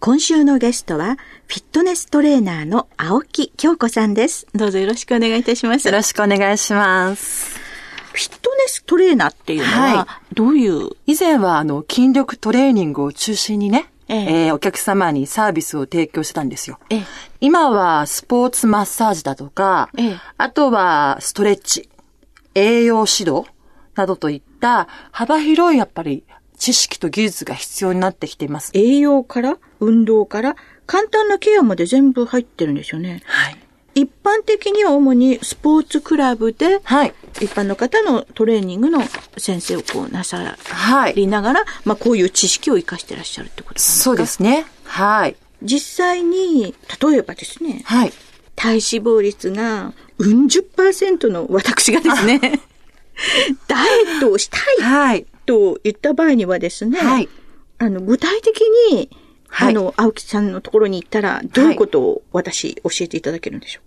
今週のゲストは、フィットネストレーナーの青木京子さんです。どうぞよろしくお願いいたします。よろしくお願いします。フィットネストレーナーっていうのは、はどういう、以前はあの筋力トレーニングを中心にね、えええーお客様にサービスを提供してたんですよ。ええ今はスポーツマッサージだとか、ええあとはストレッチ、栄養指導などといった幅広いやっぱり知識と技術が必要になってきています。栄養から、運動から、簡単なケアまで全部入ってるんですよね。はい。一般的には主にスポーツクラブで、はい。一般の方のトレーニングの先生をこうなさはい。りながら、まあこういう知識を活かしてらっしゃるってことですか？そうですね。はい。実際に、例えばですね、はい。体脂肪率が、うん十パーセントの私がですね、ダイエットをしたいはい。と言った場合にはですね、はい。あの、具体的に、はいあの、青木さんのところに行ったら、どういうことを私、教えていただけるんでしょ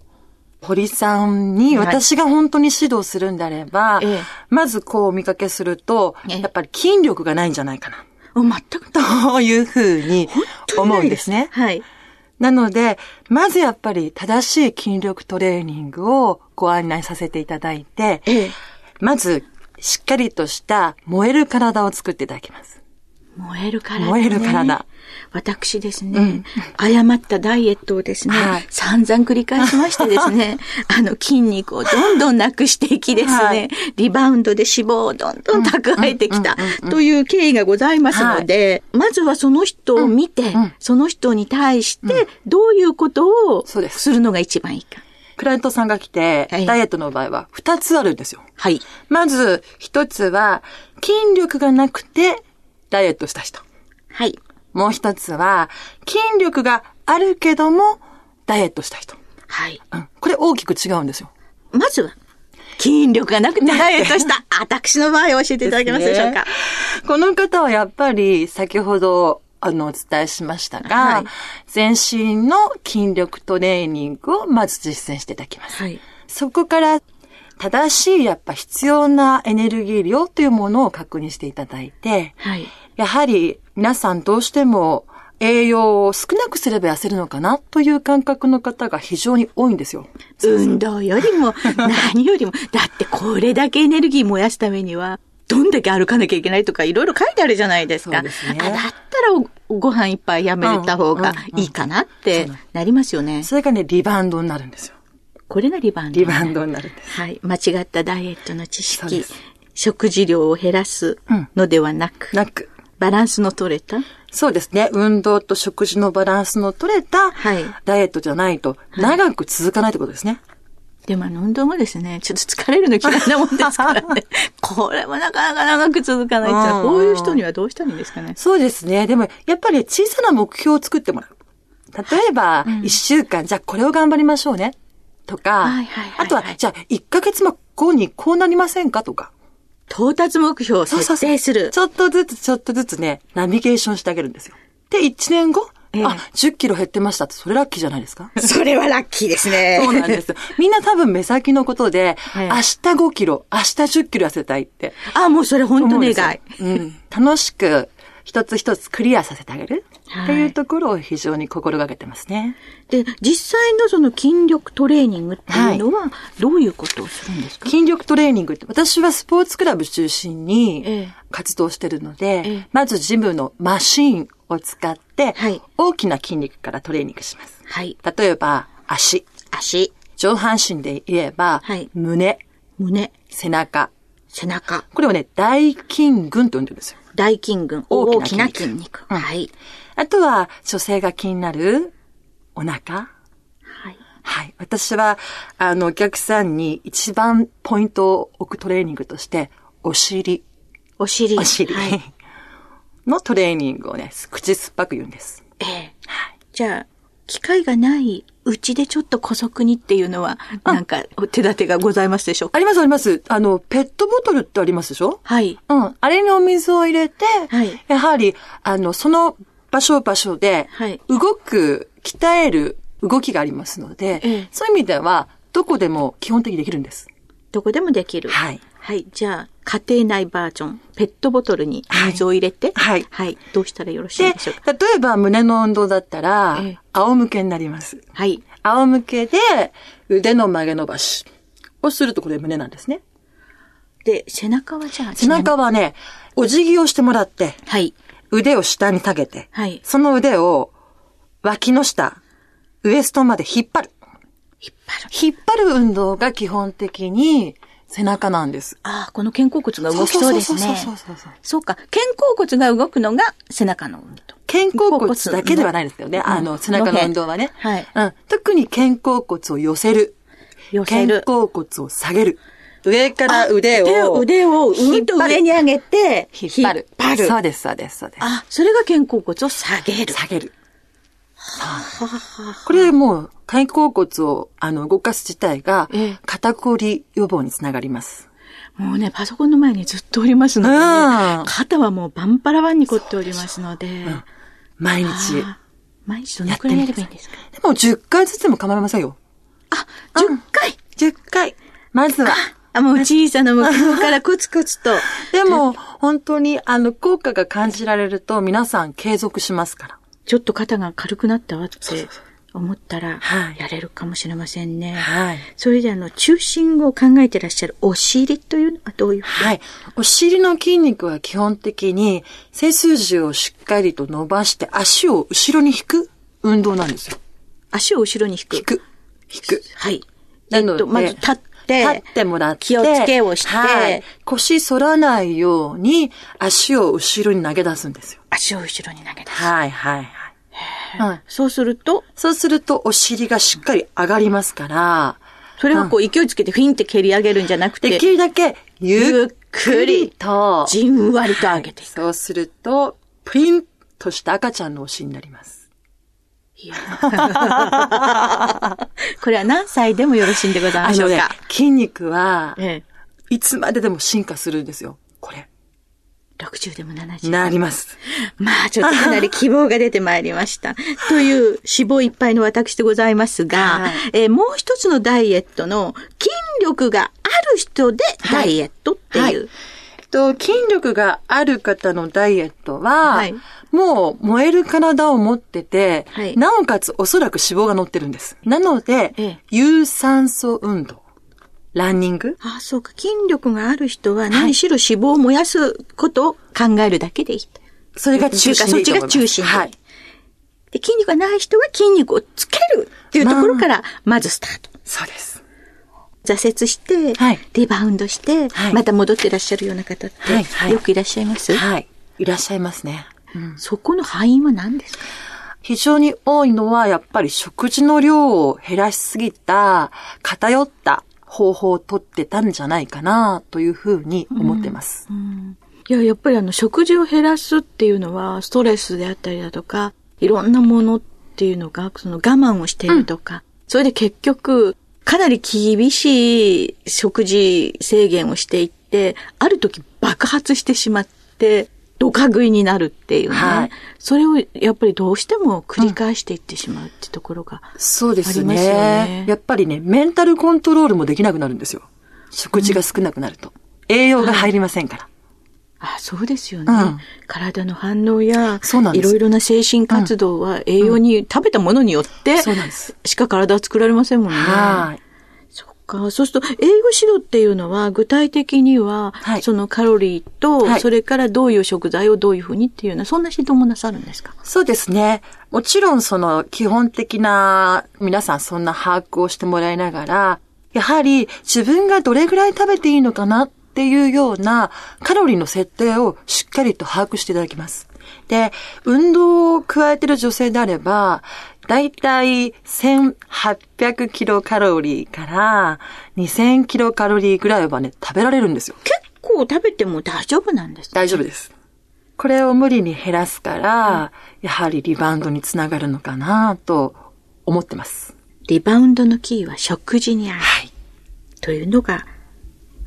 堀さんにはい私が本当に指導するんであれば、ええまずこうお見かけすると、ええやっぱり筋力がないんじゃないかな。全く、というふうに思うんですね。はい。なので、まずやっぱり正しい筋力トレーニングをご案内させていただいて、ええ。まずしっかりとした燃える体を作っていただきます。燃える体、ね。燃える体。私ですね、誤ったダイエットをですね、はい散々繰り返しましてですね、あの筋肉をどんどんなくしていきですね、はいリバウンドで脂肪をどんどん蓄えてきたという経緯がございますので、まずはその人を見て、んその人に対してどういうことをするのが一番いいか。クライアントさんが来て、はいダイエットの場合は2つあるんですよ。はい。まず一つは筋力がなくてダイエットした人。はい。もう一つは、筋力があるけども、ダイエットした人。はい。うん。これ大きく違うんですよ。まずは、筋力がなくてダイエットした、私の場合を教えていただけますでしょうか？ねこの方はやっぱり、先ほど、あの、お伝えしましたが、はい全身の筋力トレーニングをまず実践していただきます。はい。そこから、正しいやっぱ必要なエネルギー量というものを確認していただいて、はい。やはり皆さんどうしても栄養を少なくすれば痩せるのかなという感覚の方が非常に多いんですよ。運動よりも、何よりも、だってこれだけエネルギー燃やすためには、どんだけ歩かなきゃいけないとかいろいろ書いてあるじゃないですか。そうですねあだったらおご飯一杯やめた方がいいかなってなりますよね。それがね、リバウンドになるんですよ。これがリバウンド。リバウンドになるんです。はい。間違ったダイエットの知識食事量を減らすのではなく、なく。バランスの取れた？そうですね。運動と食事のバランスの取れたはいダイエットじゃないと長く続かないってことですね。でもあの運動もですね、ちょっと疲れるの嫌いなもんですからね。これもなかなか長く続かないってこういう人にはどうしたらいいんですかね？そうですね。でも、やっぱり小さな目標を作ってもらう。例えば、一週間、じゃあこれを頑張りましょうね。とか、はいはいはいはいあとは、じゃあ一ヶ月後にこうなりませんか？とか。到達目標を設定する。ちょっとずつちょっとずつね、ナビゲーションしてあげるんですよ。で、一年後、ええあ、10キロ減ってましたって、それラッキーじゃないですか？それはラッキーですね。そうなんですよ。みんな多分目先のことで、ええ明日5キロ、明日10キロ痩せたいって。あ、もうそれ本当願い。うん。楽しく、一つ一つクリアさせてあげる。はいっていうところを非常に心がけてますね。で、実際のその筋力トレーニングっていうのは、どういうことをするんですか、筋力トレーニングって、私はスポーツクラブ中心にええ活動してるので、ええまずジムのマシーンを使って、はい大きな筋肉からトレーニングします。はい。例えば、足。足、上半身で言えば、はい胸、胸、背中。背中、これをね、大筋群と呼んでるんですよ。大筋群、大大きな筋肉。うんはい。あとは、女性が気になるお腹。はい。はい。私は、あの、お客さんに一番ポイントを置くトレーニングとして、お尻、お尻。お尻はい。のトレーニングをね、口酸っぱく言うんです。ええ。はい。じゃあ、機会がないうちでちょっと古速にっていうのは、なんか手立てがございますでしょうか？ありますあります。あの、ペットボトルってありますでしょ？はい。うん。あれにお水を入れて、はいやはり、あの、その場所場所ではい、動く、鍛える動きがありますので、ええそういう意味では、どこでも基本的にできるんです。どこでもできる。はい。はい。じゃあ、家庭内バージョン、ペットボトルに水を入れて、はいはい。どうしたらよろしいででしょうか？、例えば胸の運動だったらええ、仰向けになります。はい。仰向けで、腕の曲げ伸ばしをするとこれ胸なんですね。で、背中はじゃあ、背中はね、お辞儀をしてもらって、はい。腕を下に下げて、はいその腕を脇の下、ウエストまで引っ張る。引っ張る。引っ張る運動が基本的に背中なんです。ああ、この肩甲骨が動きそうですね。そうそうそうそうそうか。肩甲骨が動くのが背中の運動。肩甲骨だけではないですよね。うんあの、背中の運動はね。はいうん。特に肩甲骨を寄せる。寄せる肩。甲骨を下げる。上から腕手をを。腕をうんと上に上げて、引っ張る。引っ張るそうです、そうです、そうです。あ、それが肩甲骨を下げる。下げる。これもう、肩甲骨を、あの、動かす自体がええ、肩こり予防につながります。もうね、パソコンの前にずっとおりますのでね、うん肩はもうバンパラバンに凝っておりますので、毎日。あー毎日どのくらいやればいいんですか？でも10回ずつでも構いませんよ。あ、10回？10回。まずは。あ、もう小さな目標からコツコツと。でも、本当に、あの、効果が感じられると、皆さん継続しますから。ちょっと肩が軽くなったわって思ったらは、いやれるかもしれませんね。はい。それであの、中心を考えてらっしゃるお尻というのはどういうはい。お尻の筋肉は基本的に、背筋をしっかりと伸ばして、足を後ろに引く運動なんですよ。足を後ろに引く。引く。引く。はい。なのでえっと、まず立って、立ってもらって。気をつけをしてはい腰反らないように、足を後ろに投げ出すんですよ。足を後ろに投げ出す。はい、はい、はい。はい。そうすると、そうすると、お尻がしっかり上がりますから、それはこう勢いつけてフィンって蹴り上げるんじゃなくてでき、るだけ、ゆっくりと、じんわりと上げていく。そうすると、プリンとした赤ちゃんのお尻になります。いや これは何歳でもよろしいんでございましょうか。、筋肉は、ええ。いつまででも進化するんですよ。これ。60でも70でも。なります。まあ、ちょっとかなり希望が出てまいりました。という脂肪いっぱいの私でございますが、はいえーもう一つのダイエットの筋力がある人でダイエットっていう。はいえっと、筋力がある方のダイエットは、はいもう燃える体を持ってて、はいなおかつおそらく脂肪が乗ってるんです。なので、ええ有酸素運動、ランニング、ああ、そうか。筋力がある人は何しろ脂肪を燃やすことを考えるだけでいいと。それが中心でいいと思います。そっちが中心ではい。で筋肉がない人は筋肉をつけるっていうところから、まずスタート。そうです。挫折して、はいリバウンドして、はいまた戻ってらっしゃるような方って、はいはいよくいらっしゃいます、はい。いらっしゃいますね。そこの敗因は何ですか？非常に多いのは、やっぱり食事の量を減らしすぎた、偏った方法をとってたんじゃないかな、というふうに思ってます。いや、やっぱりあの、食事を減らすっていうのは、ストレスであったりだとか、いろんなものっていうのが、その我慢をしているとか、それで結局、かなり厳しい食事制限をしていって、ある時爆発してしまって、ドカ食いになるっていうね。はいそれをやっぱりどうしても繰り返していってしまうってところが。そうですありますよねねやっぱりね、メンタルコントロールもできなくなるんですよ。食事が少なくなると。栄養が入りませんから。あ、そうですよね。うん体の反応や、いろいろな精神活動は栄養に、食べたものによって、しか体は作られませんもんね。はい。か。そうすると、栄養指導っていうのは、具体的には、はいそのカロリーと、はいそれからどういう食材をどういうふうにっていうような、そんな指導もなさるんですか？そうですね。もちろんその基本的な皆さんそんな把握をしてもらいながら、やはり自分がどれぐらい食べていいのかなっていうようなカロリーの設定をしっかりと把握していただきます。で、運動を加えている女性であれば、だいたい1800キロカロリーから2000キロカロリーぐらいはね、食べられるんですよ。結構食べても大丈夫なんです、大丈夫です。これを無理に減らすから、やはりリバウンドにつながるのかなと思ってます。リバウンドのキーは食事にある。はい。というのが、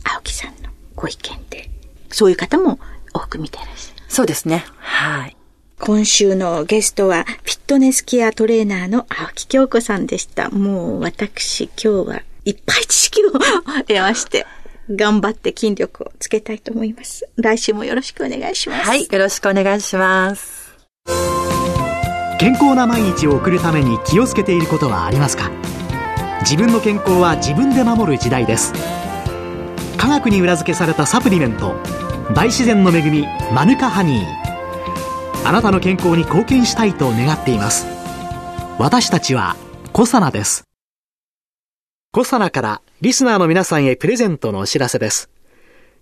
青木さんのご意見で、そういう方も多く見ていらっしゃる。そうですね。はい。今週のゲストは、フィットネスケアトレーナーの青木京子さんでした。もう私今日はいっぱい知識を得まして、頑張って筋力をつけたいと思います。来週もよろしくお願いします。はい。よろしくお願いします。健康な毎日を送るために気をつけていることはありますか？自分の健康は自分で守る時代です科学に裏付けされたサプリメント大自然の恵みマヌカハニーあなたの健康に貢献したいと願っています私たちはコサナですコサナからリスナーの皆さんへプレゼントのお知らせです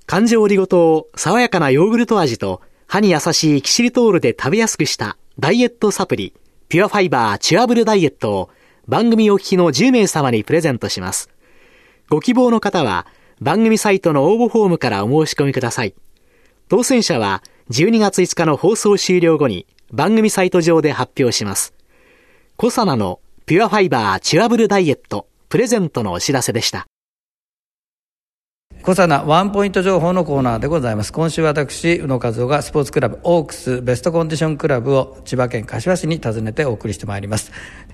環状オリゴ糖爽やかなヨーグルト味と歯に優しいキシリトールで食べやすくしたダイエットサプリ、ピュアファイバーチュアブルダイエットを番組お聞きの10名様にプレゼントします。ご希望の方は番組サイトの応募フォームからお申し込みください。当選者は12月5日の放送終了後に番組サイト上で発表します。コサナのピュアファイバーチュアブルダイエットプレゼントのお知らせでした。小さなワンポイント情報のコーナーでございます。今週私、宇野和夫がスポーツクラブオークスベストコンディションクラブを千葉県柏市に訪ねてお送りしてまいります。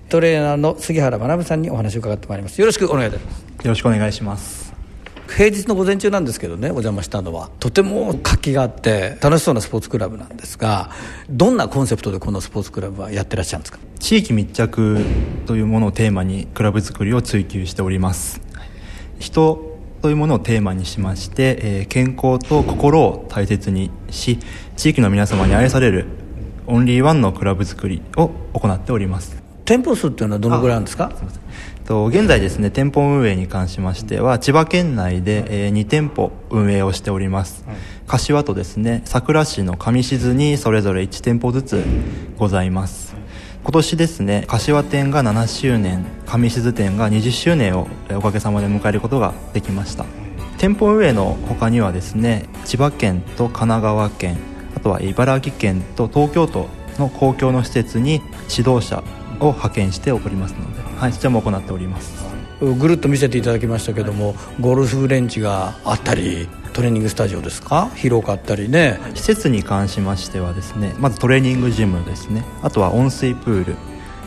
トレーナーの杉原学さんにお話を伺ってまいります。よろしくお願いいたします。よろしくお願いします。平日の午前中なんですけどね、お邪魔したのは、とても活気があって楽しそうなスポーツクラブなんですが、どんなコンセプトでこのスポーツクラブはやってらっしゃるんですか？地域密着というものをテーマにクラブ作りを追求しております。人というものをテーマにしまして、えー健康と心を大切にし、地域の皆様に愛されるオンリーワンのクラブ作りを行っております。店舗数っていうのはどのぐらいあるんですか？と現在ですね店舗運営に関しましては千葉県内で、えー2店舗運営をしております、柏とですね佐倉市の上静にそれぞれ1店舗ずつございます。今年ですね柏店が7周年上静店が20周年をえーおかげさまで迎えることができました。店舗運営の他にはですね千葉県と神奈川県あとは茨城県と東京都の公共の施設に指導者を派遣しておりますので、はい、そちらも行っております。ぐるっと見せていただきましたけどもゴルフレンジがあったりトレーニングスタジオですか？広かったりね。施設に関しましてはですねまずトレーニングジムですね。あとは温水プール。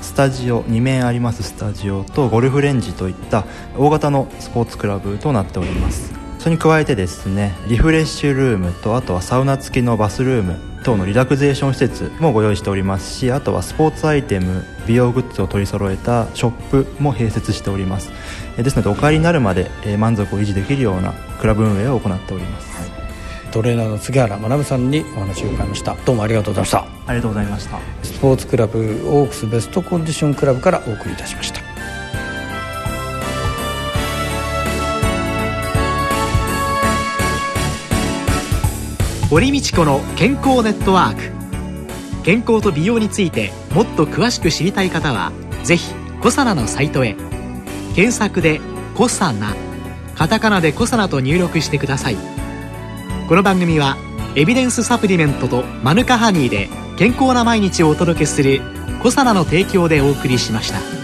スタジオ2面ありますスタジオとゴルフレンジといった大型のスポーツクラブとなっております。それに加えてですねリフレッシュルームとあとはサウナ付きのバスルーム等のリラクゼーション施設もご用意しておりますしあとはスポーツアイテム美容グッズを取り揃えたショップも併設しております。えですのでお帰りになるまでえー満足を維持できるようなクラブ運営を行っております。トレーナーの杉原学さんにお話を伺いました。どうもありがとうございました。ありがとうございました。スポーツクラブオークスベストコンディションクラブからお送りいたしました堀道子の健康ネットワーク。健康と美容についてもっと詳しく知りたい方はぜひコサナのサイトへ。検索で「コサナ」カタカナで「コサナ」と入力してください。この番組はエビデンスサプリメントとマヌカハニーで健康な毎日をお届けする「コサナの提供」でお送りしました。